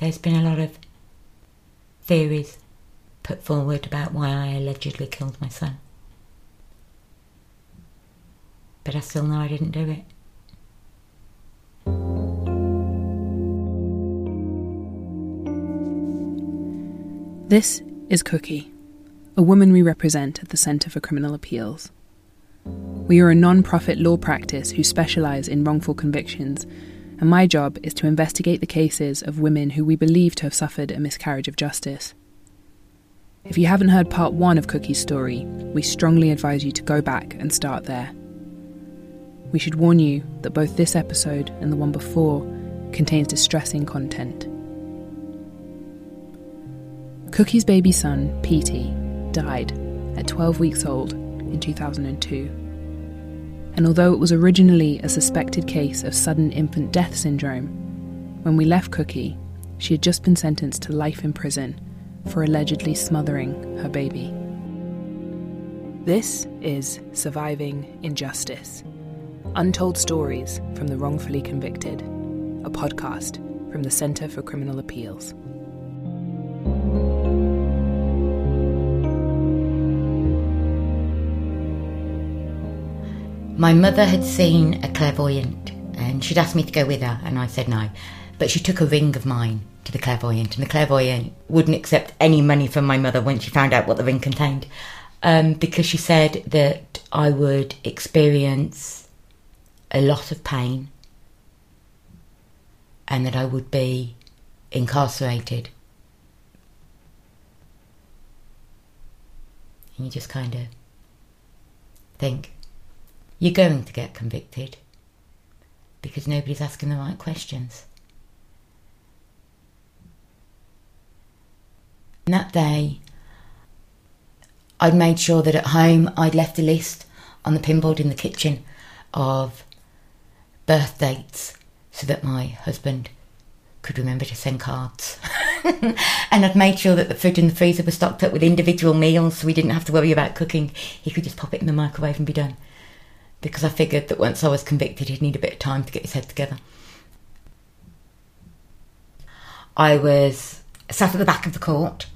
there's been a lot of theories put forward about why I allegedly killed my son. But I still know I didn't do it. This is Cookie, a woman we represent at the Centre for Criminal Appeals. We are a non profit law practice who specialise in wrongful convictions, and my job is to investigate the cases of women who we believe to have suffered a miscarriage of justice. If you haven't heard part one of Cookie's story, we strongly advise you to go back and start there. We should warn you that both this episode and the one before contains distressing content. Cookie's baby son, Petey, died at 12 weeks old in 2002. And although it was originally a suspected case of sudden infant death syndrome, when we left Cookie, she had just been sentenced to life in prison for allegedly smothering her baby. This is Surviving Injustice Untold Stories from the Wrongfully Convicted, a podcast from the Centre for Criminal Appeals. My mother had seen a clairvoyant and she'd asked me to go with her, and I said no. But she took a ring of mine to the clairvoyant, and the clairvoyant wouldn't accept any money from my mother when she found out what the ring contained um, because she said that I would experience a lot of pain and that I would be incarcerated. And you just kind of think, you're going to get convicted because nobody's asking the right questions. And that day, I'd made sure that at home I'd left a list on the pinboard in the kitchen of birth dates so that my husband could remember to send cards. and I'd made sure that the food in the freezer was stocked up with individual meals so we didn't have to worry about cooking. He could just pop it in the microwave and be done. Because I figured that once I was convicted, he'd need a bit of time to get his head together. I was sat at the back of the court.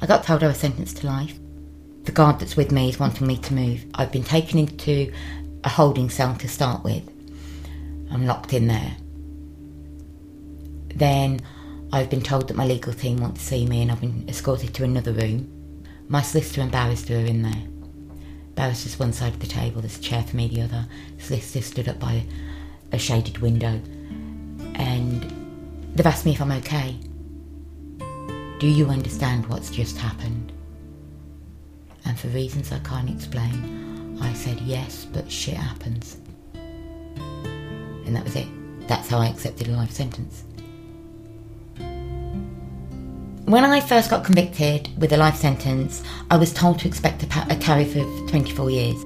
I got told I was sentenced to life. The guard that's with me is wanting me to move. I've been taken into a holding cell to start with. I'm locked in there. Then I've been told that my legal team want to see me and I've been escorted to another room. My solicitor and barrister are in there. Barrister's one side of the table, there's a chair for me the other. Solicitor stood up by a shaded window. And they've asked me if I'm okay. Do you understand what's just happened? And for reasons I can't explain, I said yes, but shit happens. And that was it. That's how I accepted a life sentence. When I first got convicted with a life sentence, I was told to expect a, tariff of 24 years.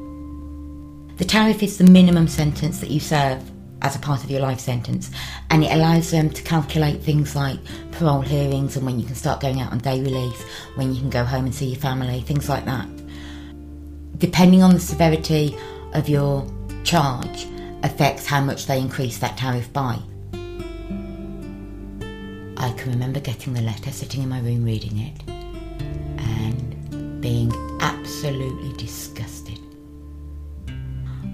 The tariff is the minimum sentence that you serve as a part of your life sentence, and it allows them to calculate things like parole hearings and when you can start going out on day release, when you can go home and see your family, things like that. Depending on the severity of your charge, affects how much they increase that tariff by. Can remember getting the letter, sitting in my room reading it, and being absolutely disgusted.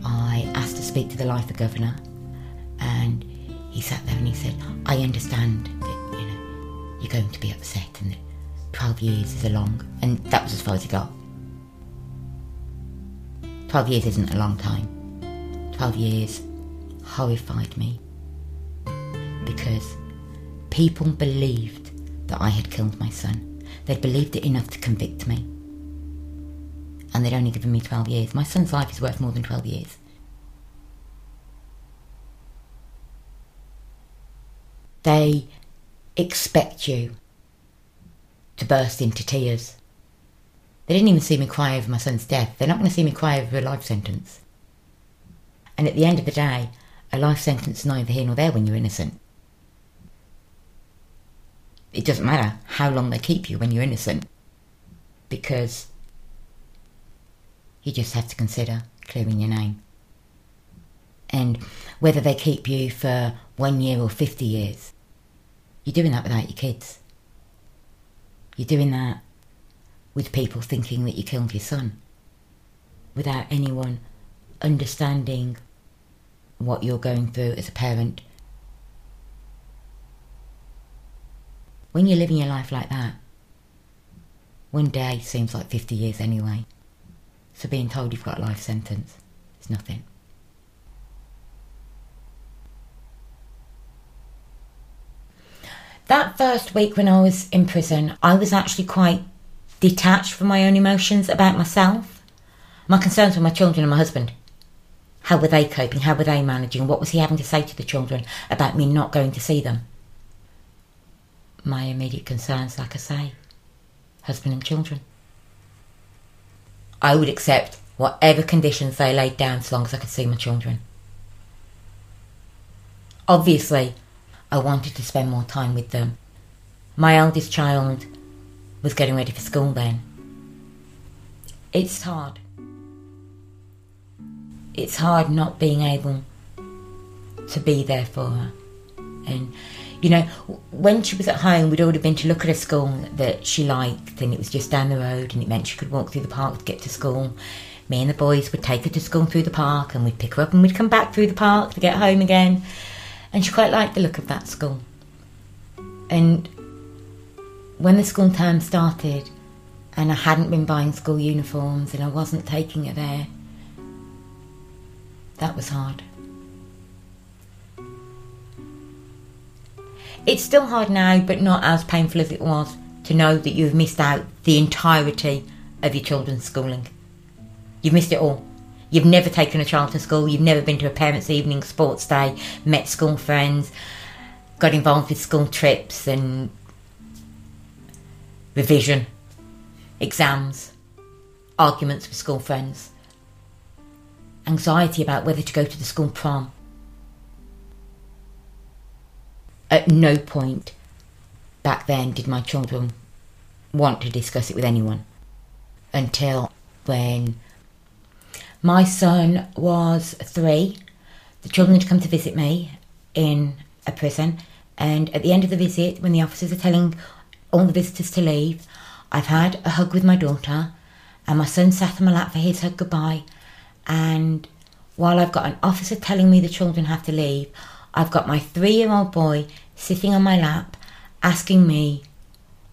I asked to speak to the Lifer governor, and he sat there and he said, I understand that, you know, you're going to be upset and that 12 years is a long, and that was as far as he got. 12 years isn't a long time. 12 years horrified me because people believed that I had killed my son. They'd believed it enough to convict me. And they'd only given me 12 years. My son's life is worth more than 12 years. They expect you to burst into tears. They didn't even see me cry over my son's death. They're not going to see me cry over a life sentence. And at the end of the day, a life sentence is neither here nor there when you're innocent. It doesn't matter how long they keep you when you're innocent, because you just have to consider clearing your name. And whether they keep you for one year or 50 years, You're doing that without your kids. You're doing that with people thinking that you killed your son without anyone understanding what you're going through as a parent. When you're living your life like that, one day seems like 50 years anyway. So being told you've got a life sentence is nothing. That first week when I was in prison, I was actually quite detached from my own emotions about myself. My concerns were my children and my husband. How were they coping? How were they managing? What was he having to say to the children about me not going to see them? My immediate concerns, like I say, husband and children. I would accept whatever conditions they laid down as long as I could see my children. Obviously, I wanted to spend more time with them. My eldest child was getting ready for school then. It's hard. It's hard not being able to be there for her. And, you know, when she was at home, we'd already been to look at a school that she liked, and it was just down the road, and it meant she could walk through the park to get to school. Me and the boys would take her to school through the park, and we'd pick her up and we'd come back through the park to get home again. And she quite liked the look of that school. And when the school term started and I hadn't been buying school uniforms and I wasn't taking her there, that was hard. It's still hard now, but not as painful as it was to know that you've missed out the entirety of your children's schooling. You've missed it all. You've never taken a child to school, you've never been to a parents' evening, sports day, met school friends, got involved with school trips and revision, exams, arguments with school friends, anxiety about whether to go to the school prom. At no point back then did my children want to discuss it with anyone until when my son was three. The children had come to visit me in a prison, and at the end of the visit, when the officers are telling all the visitors to leave. I've had a hug with my daughter, and my son sat on my lap for his hug goodbye. And while I've got an officer telling me the children have to leave, I've got my three year old boy sitting on my lap asking me,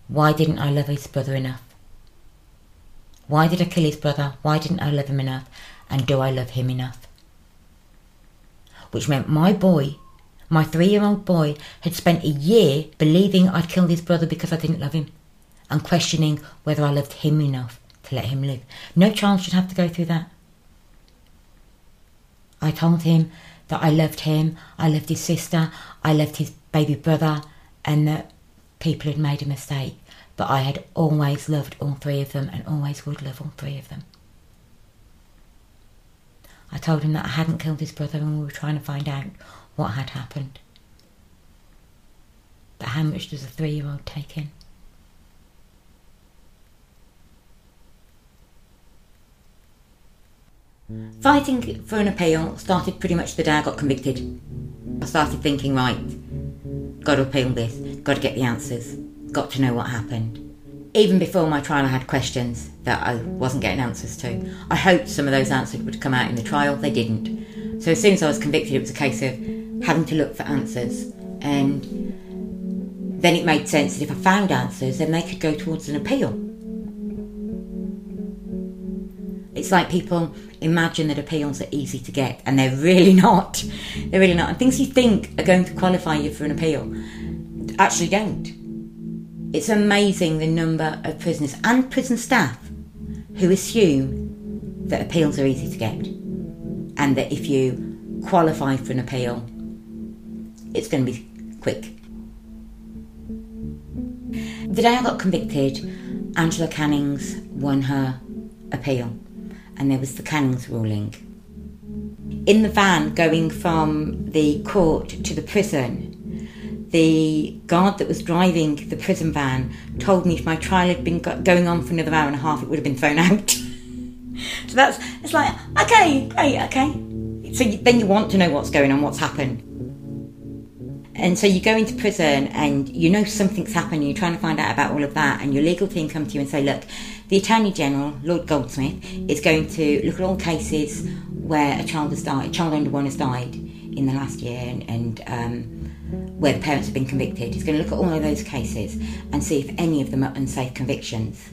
why didn't I love his brother enough? Why did I kill his brother? Why didn't I love him enough? And do I love him enough? Which meant my boy my three year old boy had spent a year believing I'd killed his brother because I didn't love him and questioning whether I loved him enough to let him live. No child should have to go through that. I told him that I loved him, I loved his sister, I loved his baby brother, and that people had made a mistake. But I had always loved all three of them and always would love all three of them. I told him that I hadn't killed his brother and we were trying to find out what had happened. But how much does a three year old take in? Fighting for an appeal started pretty much the day I got convicted. I started thinking, right, got to appeal this, got to get the answers, got to know what happened. Even before my trial, I had questions that I wasn't getting answers to. I hoped some of those answers would come out in the trial, they didn't. So as soon as I was convicted, it was a case of having to look for answers. And then it made sense that if I found answers, then they could go towards an appeal. It's like people imagine that appeals are easy to get, and they're really not. They're really not. And things you think are going to qualify you for an appeal actually don't. It's amazing the number of prisoners and prison staff who assume that appeals are easy to get, and that if you qualify for an appeal, it's going to be quick. The day I got convicted, Angela Cannings won her appeal, and there was the Cannings ruling. In the van going from the court to the prison, the guard that was driving the prison van told me if my trial had been going on for another hour and a half, it would have been thrown out. so that's it's like okay, great, okay. So then you want to know what's going on, what's happened. And so you go into prison and you know something's happened, you're trying to find out about all of that, and your legal team come to you and say, Look, the Attorney General, Lord Goldsmith, is going to look at all cases where a child has died, a child under one has died in the last year, and, and um, where the parents have been convicted. He's going to look at all of those cases and see if any of them are unsafe convictions.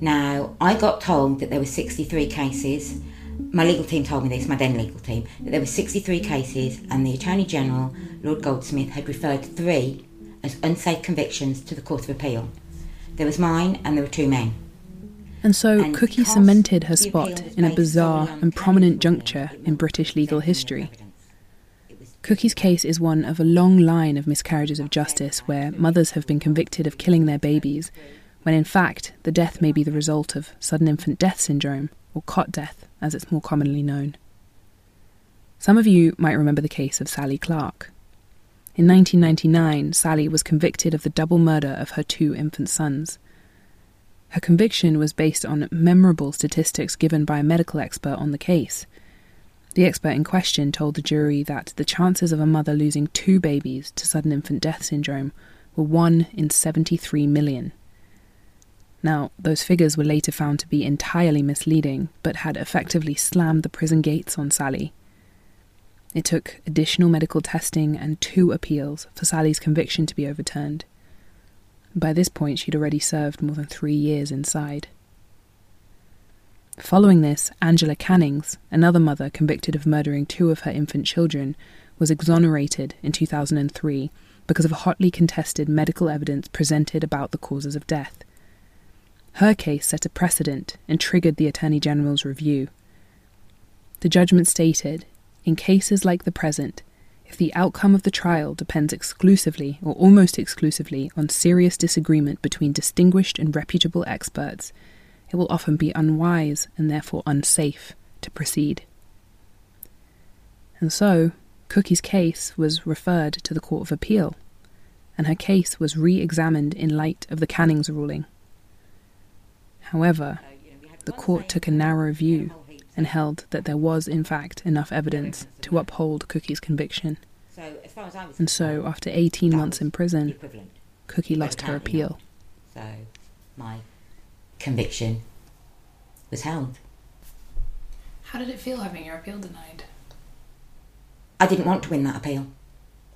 Now, I got told that there were 63 cases my legal team told me this, my then legal team, that there were 63 cases and the Attorney General, Lord Goldsmith, had referred three as unsafe convictions to the Court of Appeal. There was mine and there were two men. And so and Cookie cemented her spot in a bizarre and prominent juncture in British legal history. Cookie's case is one of a long line of miscarriages of justice where mothers have been convicted of killing their babies, when in fact the death may be the result of sudden infant death syndrome or cot death as it's more commonly known. Some of you might remember the case of Sally Clark. In 1999, Sally was convicted of the double murder of her two infant sons. Her conviction was based on memorable statistics given by a medical expert on the case. The expert in question told the jury that the chances of a mother losing two babies to sudden infant death syndrome were 1 in 73 million. Now, those figures were later found to be entirely misleading, but had effectively slammed the prison gates on Sally. It took additional medical testing and two appeals for Sally's conviction to be overturned. By this point, she'd already served more than three years inside. Following this, Angela Cannings, another mother convicted of murdering two of her infant children, was exonerated in 2003 because of hotly contested medical evidence presented about the causes of death. Her case set a precedent and triggered the Attorney General's review. The judgment stated In cases like the present, if the outcome of the trial depends exclusively or almost exclusively on serious disagreement between distinguished and reputable experts, it will often be unwise and therefore unsafe to proceed. And so, Cookie's case was referred to the Court of Appeal, and her case was re examined in light of the Cannings ruling. However, uh, the court took a narrow view and held that there was, in fact, enough evidence to uphold Cookie's conviction. And so, after 18 months in prison, Cookie lost her appeal. So, my conviction was held. How did it feel having your appeal denied? I didn't want to win that appeal.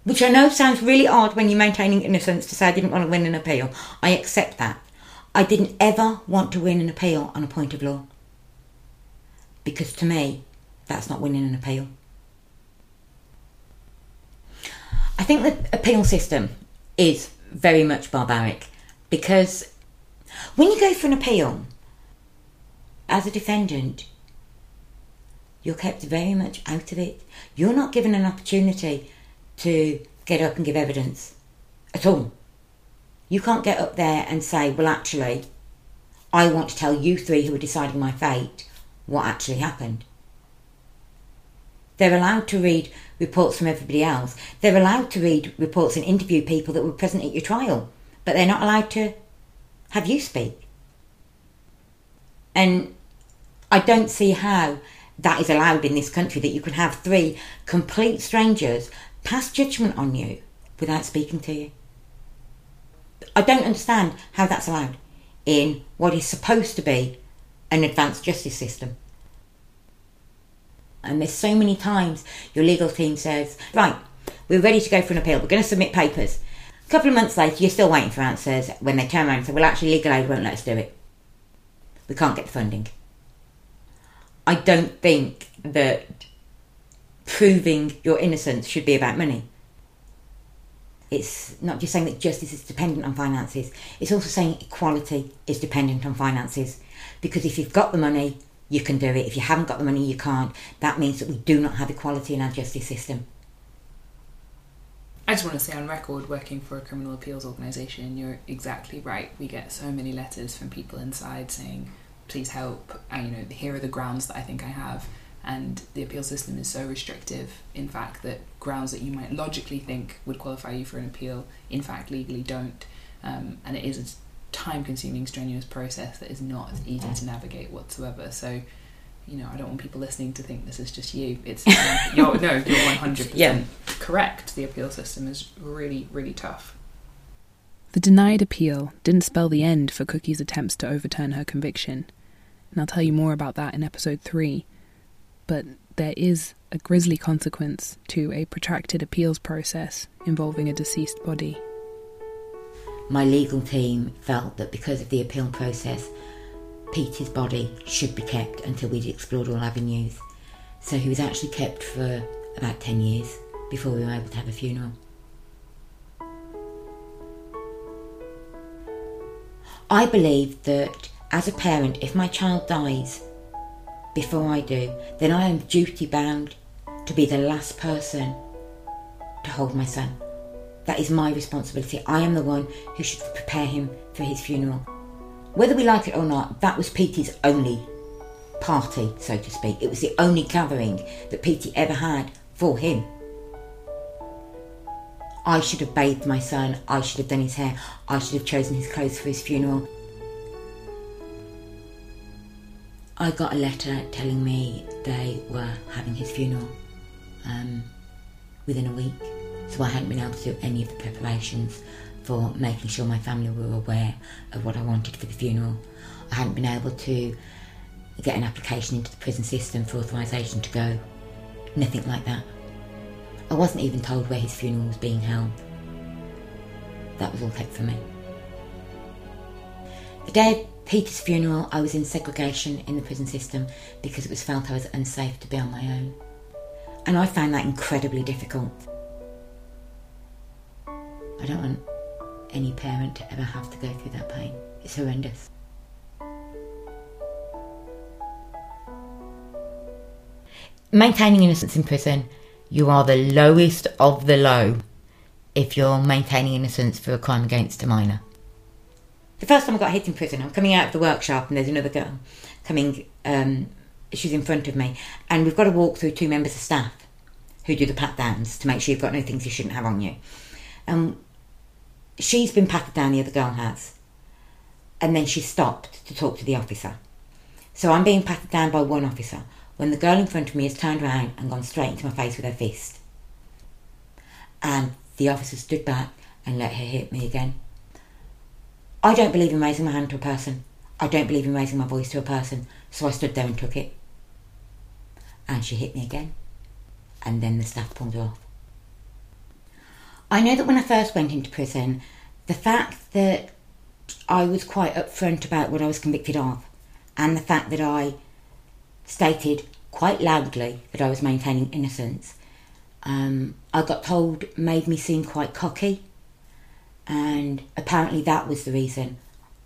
Which I know sounds really odd when you're maintaining innocence to say I didn't want to win an appeal. I accept that. I didn't ever want to win an appeal on a point of law. Because to me, that's not winning an appeal. I think the appeal system is very much barbaric because when you go for an appeal, as a defendant, you're kept very much out of it. You're not given an opportunity to get up and give evidence at all. You can't get up there and say, well, actually, I want to tell you three who are deciding my fate what actually happened. They're allowed to read reports from everybody else. They're allowed to read reports and interview people that were present at your trial, but they're not allowed to have you speak. And I don't see how that is allowed in this country that you can have three complete strangers pass judgment on you without speaking to you. I don't understand how that's allowed in what is supposed to be an advanced justice system. And there's so many times your legal team says, right, we're ready to go for an appeal, we're going to submit papers. A couple of months later, you're still waiting for answers when they turn around and say, well, actually, legal aid won't let us do it. We can't get the funding. I don't think that proving your innocence should be about money it's not just saying that justice is dependent on finances, it's also saying equality is dependent on finances. Because if you've got the money, you can do it. If you haven't got the money, you can't. That means that we do not have equality in our justice system. I just want to say on record, working for a criminal appeals organisation, you're exactly right. We get so many letters from people inside saying, please help, and, you know, here are the grounds that I think I have and the appeal system is so restrictive in fact that grounds that you might logically think would qualify you for an appeal in fact legally don't um, and it is a time consuming strenuous process that is not easy to navigate whatsoever so you know, I don't want people listening to think this is just you. It's you're, no, you're one hundred Yeah. percent correct. The appeal system is really, really tough. The denied appeal didn't spell the end for Cookie's attempts to overturn her conviction, and I'll tell you more about that in episode 3. But there is a grisly consequence to a protracted appeals process involving a deceased body. My legal team felt that because of the appeal process, Peter's body should be kept until we'd explored all avenues. So he was actually kept for about 10 years before we were able to have a funeral. I believe that as a parent, if my child dies before I do, then I am duty bound to be the last person to hold my son. That is my responsibility. I am the one who should prepare him for his funeral. Whether we like it or not, that was Petey's only party, so to speak. It was the only gathering that Petey ever had for him. I should have bathed my son, I should have done his hair, I should have chosen his clothes for his funeral. I got a letter telling me they were having his funeral um, within a week, so I hadn't been able to do any of the preparations for making sure my family were aware of what I wanted for the funeral. I hadn't been able to get an application into the prison system for authorisation to go. Nothing like that. I wasn't even told where his funeral was being held. That was all kept from me. The day Peter's funeral, I was in segregation in the prison system because it was felt I was unsafe to be on my own. And I found that incredibly difficult. I don't want any parent to ever have to go through that pain. It's horrendous. Maintaining innocence in prison, you are the lowest of the low if you're maintaining innocence for a crime against a minor. The first time I got hit in prison, I'm coming out of the workshop and there's another girl coming, um, she's in front of me, and we've got to walk through two members of staff who do the pat downs to make sure you've got no things you shouldn't have on you. Um, she's been patted down, the other girl has, and then she stopped to talk to the officer. So I'm being patted down by one officer when the girl in front of me has turned around and gone straight into my face with her fist. And the officer stood back and let her hit me again. I don't believe in raising my hand to a person. I don't believe in raising my voice to a person. So I stood there and took it. And she hit me again. And then the staff pulled her off. I know that when I first went into prison, the fact that I was quite upfront about what I was convicted of, and the fact that I stated quite loudly that I was maintaining innocence, um, I got told made me seem quite cocky, and apparently that was the reason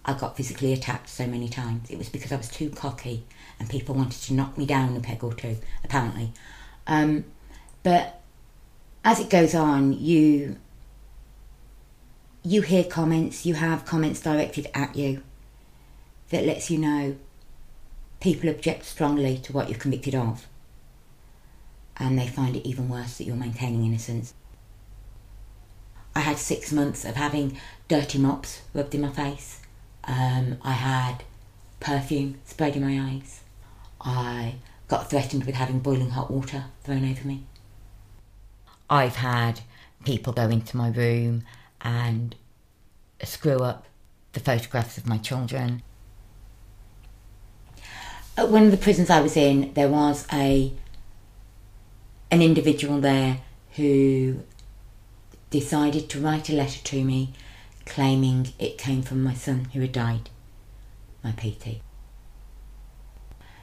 I got physically attacked so many times. It was because I was too cocky, and people wanted to knock me down a peg or two, apparently. Um, but as it goes on, you you hear comments, you have comments directed at you that lets you know people object strongly to what you're convicted of. And they find it even worse that you're maintaining innocence. I had six months of having dirty mops rubbed in my face. Um, I had perfume sprayed in my eyes. I got threatened with having boiling hot water thrown over me. I've had people go into my room and screw up the photographs of my children. At one of the prisons I was in, there was a an individual there who decided to write a letter to me claiming it came from my son who had died, my Petey.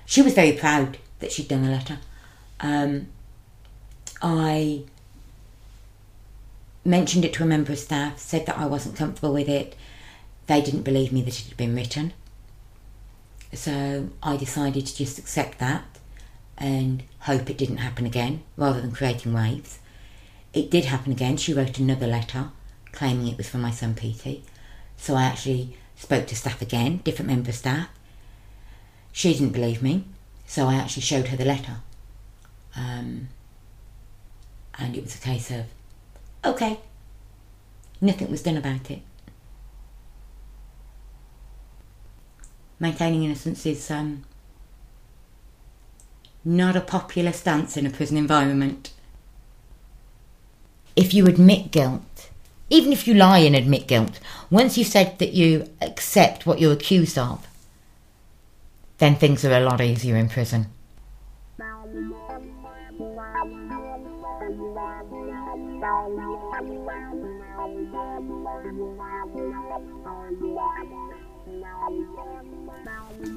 She was very proud that she'd done the letter. Um, I mentioned it to a member of staff, said that I wasn't comfortable with it. They didn't believe me that it had been written. So I decided to just accept that and hope it didn't happen again rather than creating waves. It did happen again. She wrote another letter claiming it was for my son Petey. So I actually spoke to staff again, different member of staff. She didn't believe me, so I actually showed her the letter. Um, and it was a case of, okay, nothing was done about it. Maintaining innocence is um, not a popular stance in a prison environment. If you admit guilt, even if you lie and admit guilt, once you've said that you accept what you're accused of, then things are a lot easier in prison.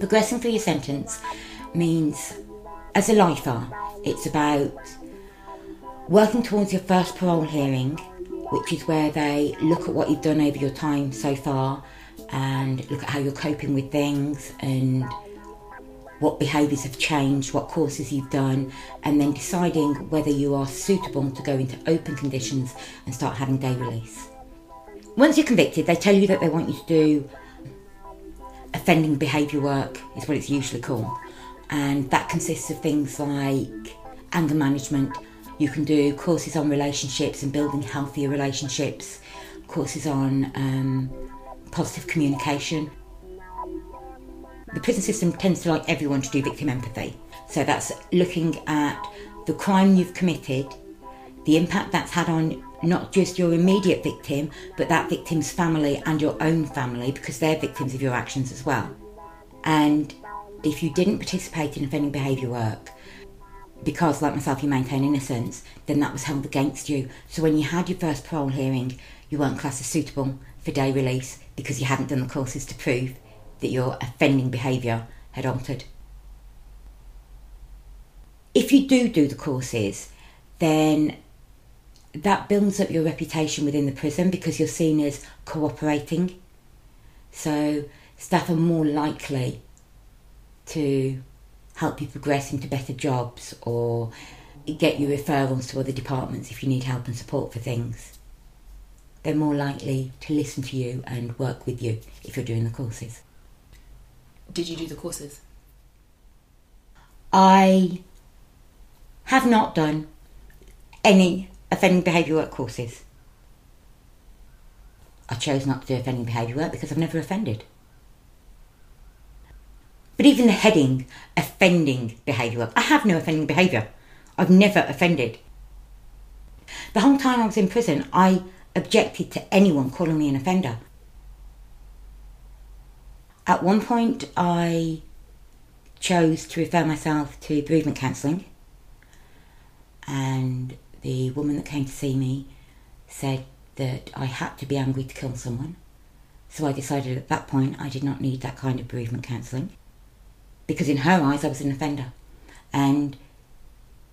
Progressing through your sentence means, as a lifer, it's about working towards your first parole hearing, which is where they look at what you've done over your time so far and look at how you're coping with things and what behaviours have changed, what courses you've done, and then deciding whether you are suitable to go into open conditions and start having day release. Once you're convicted, they tell you that they want you to do offending behaviour work, is what it's usually called, and that consists of things like anger management. You can do courses on relationships and building healthier relationships, courses on um, positive communication, the prison system tends to like everyone to do victim empathy. So that's looking at the crime you've committed, the impact that's had on not just your immediate victim, but that victim's family and your own family, because they're victims of your actions as well. And if you didn't participate in offending behaviour work, because, like myself, you maintain innocence, then that was held against you. So when you had your first parole hearing, you weren't classed as suitable for day release because you hadn't done the courses to prove that your offending behaviour had altered. If you do do the courses, then that builds up your reputation within the prison because you're seen as cooperating. So staff are more likely to help you progress into better jobs or get you referrals to other departments if you need help and support for things. They're more likely to listen to you and work with you if you're doing the courses. Did you do the courses? I have not done any offending behaviour work courses. I chose not to do offending behaviour work because I've never offended. But even the heading, offending behaviour I have no offending behaviour. I've never offended. The whole time I was in prison, I objected to anyone calling me an offender. At one point, I chose to refer myself to bereavement counselling, and the woman that came to see me said that I had to be angry to kill someone. So I decided at that point I did not need that kind of bereavement counselling because, in her eyes, I was an offender. And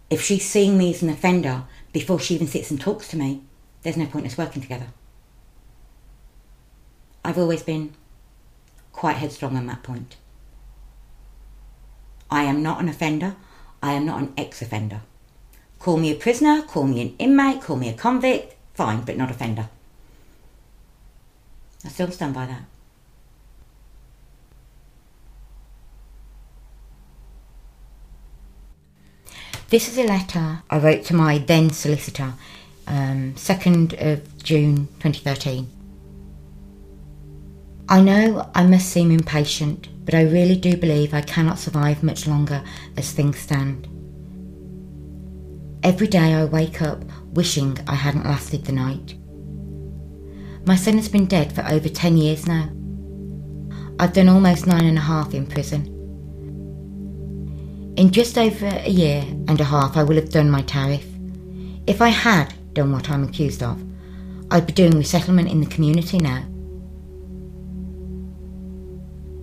if she's seeing me as an offender before she even sits and talks to me, there's no point in us working together. I've always been quite headstrong on that point. I am not an offender. I am not an ex offender. Call me a prisoner, call me an inmate, call me a convict, fine, but not offender. I still stand by that. This is a letter I wrote to my then solicitor, um, 2nd of June 2013. I know I must seem impatient, but I really do believe I cannot survive much longer as things stand. Every day I wake up wishing I hadn't lasted the night. My son has been dead for over 10 years now. I've done almost nine and a half in prison. In just over a year and a half, I will have done my tariff. If I had done what I'm accused of, I'd be doing resettlement in the community now.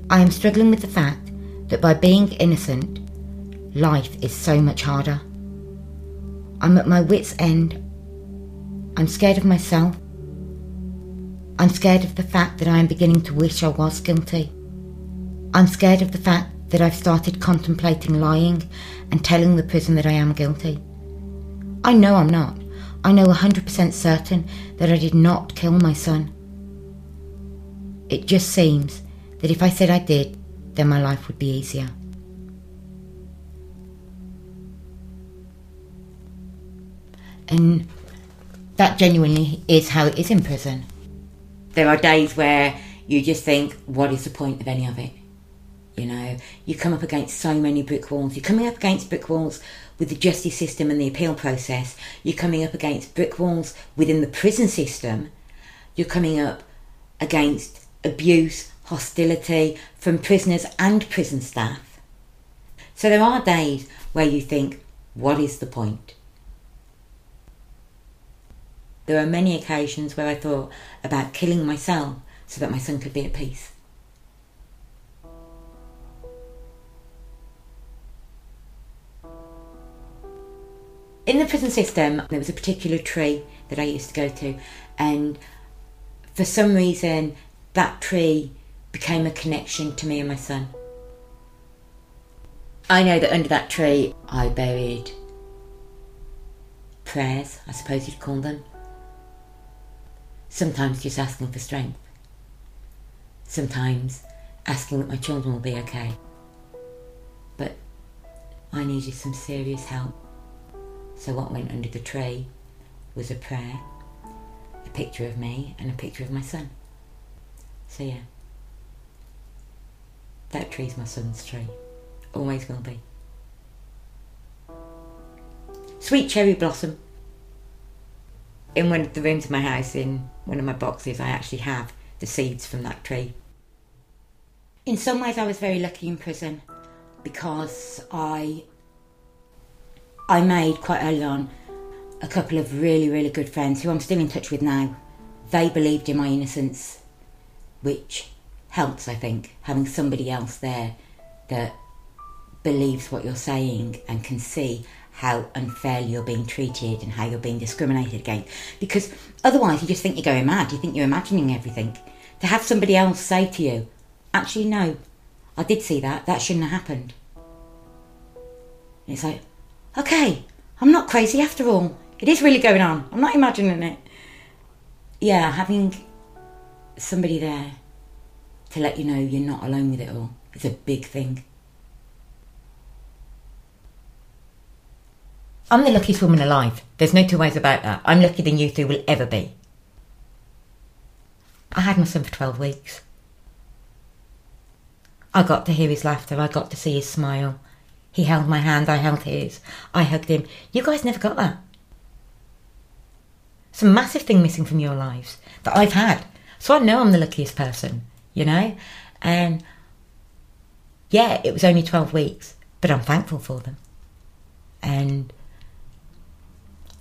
I am struggling with the fact that by being innocent, life is so much harder. I'm at my wits' end. I'm scared of myself. I'm scared of the fact that I am beginning to wish I was guilty. I'm scared of the fact that I've started contemplating lying and telling the prison that I am guilty. I know I'm not. I know 100% certain that I did not kill my son. It just seems that if I said I did, then my life would be easier. And that genuinely is how it is in prison. There are days where you just think, what is the point of any of it? You know, you come up against so many brick walls. You're coming up against brick walls with the justice system and the appeal process. You're coming up against brick walls within the prison system. You're coming up against abuse, hostility from prisoners and prison staff. So there are days where you think, what is the point? There are many occasions where I thought about killing myself so that my son could be at peace. In the prison system, there was a particular tree that I used to go to, and for some reason, that tree became a connection to me and my son. I know that under that tree, I buried prayers, I suppose you'd call them. Sometimes just asking for strength. Sometimes asking that my children will be okay. But I needed some serious help. So what went under the tree was a prayer, a picture of me, and a picture of my son. So yeah, that tree's my son's tree. Always will be. Sweet cherry blossom. In one of the rooms of my house, in one of my boxes, I actually have the seeds from that tree. In some ways, I was very lucky in prison because I I made quite early on a couple of really, really good friends who I'm still in touch with now. They believed in my innocence, which helps, I think, having somebody else there that believes what you're saying and can see how unfairly you're being treated and how you're being discriminated against. Because otherwise, you just think you're going mad. You think you're imagining everything. To have somebody else say to you, actually, no, I did see that. That shouldn't have happened. It's like, okay, I'm not crazy after all. It is really going on. I'm not imagining it. Yeah, having somebody there to let you know you're not alone with it all is a big thing. I'm the luckiest woman alive. There's no two ways about that. I'm luckier than you two will ever be. I had my son for 12 weeks. I got to hear his laughter, I got to see his smile. He held my hand, I held his. I hugged him. You guys never got that. A massive thing missing from your lives that I've had. So I know I'm the luckiest person, you know? And yeah, it was only 12 weeks, but I'm thankful for them. And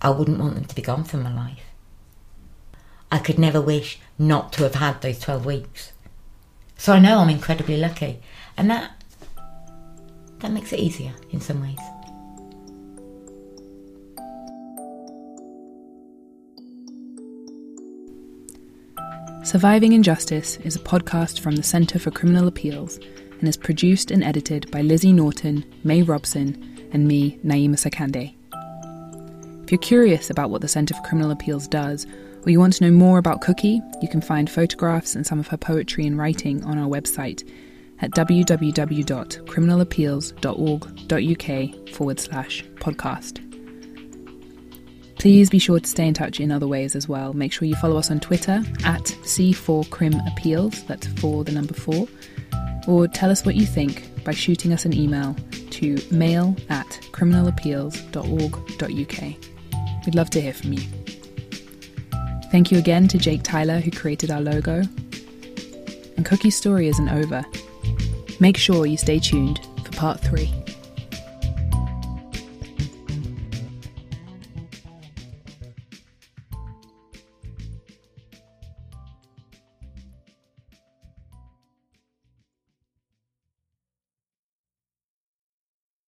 I wouldn't want them to be gone from my life. I could never wish not to have had those 12 weeks. So I know I'm incredibly lucky. And that that makes it easier in some ways. Surviving Injustice is a podcast from the Centre for Criminal Appeals and is produced and edited by Lizzie Norton, May Robson, and me, Naima Sakande. If you're curious about what the Centre for Criminal Appeals does, or you want to know more about Cookie, you can find photographs and some of her poetry and writing on our website at www.criminalappeals.org.uk forward slash podcast. Please be sure to stay in touch in other ways as well. Make sure you follow us on Twitter at C4CrimAppeals, that's for the number four, or tell us what you think by shooting us an email to mail at criminalappeals.org.uk. We'd love to hear from you. Thank you again to Jake Tyler, who created our logo. And Cookie's story isn't over. Make sure you stay tuned for part three.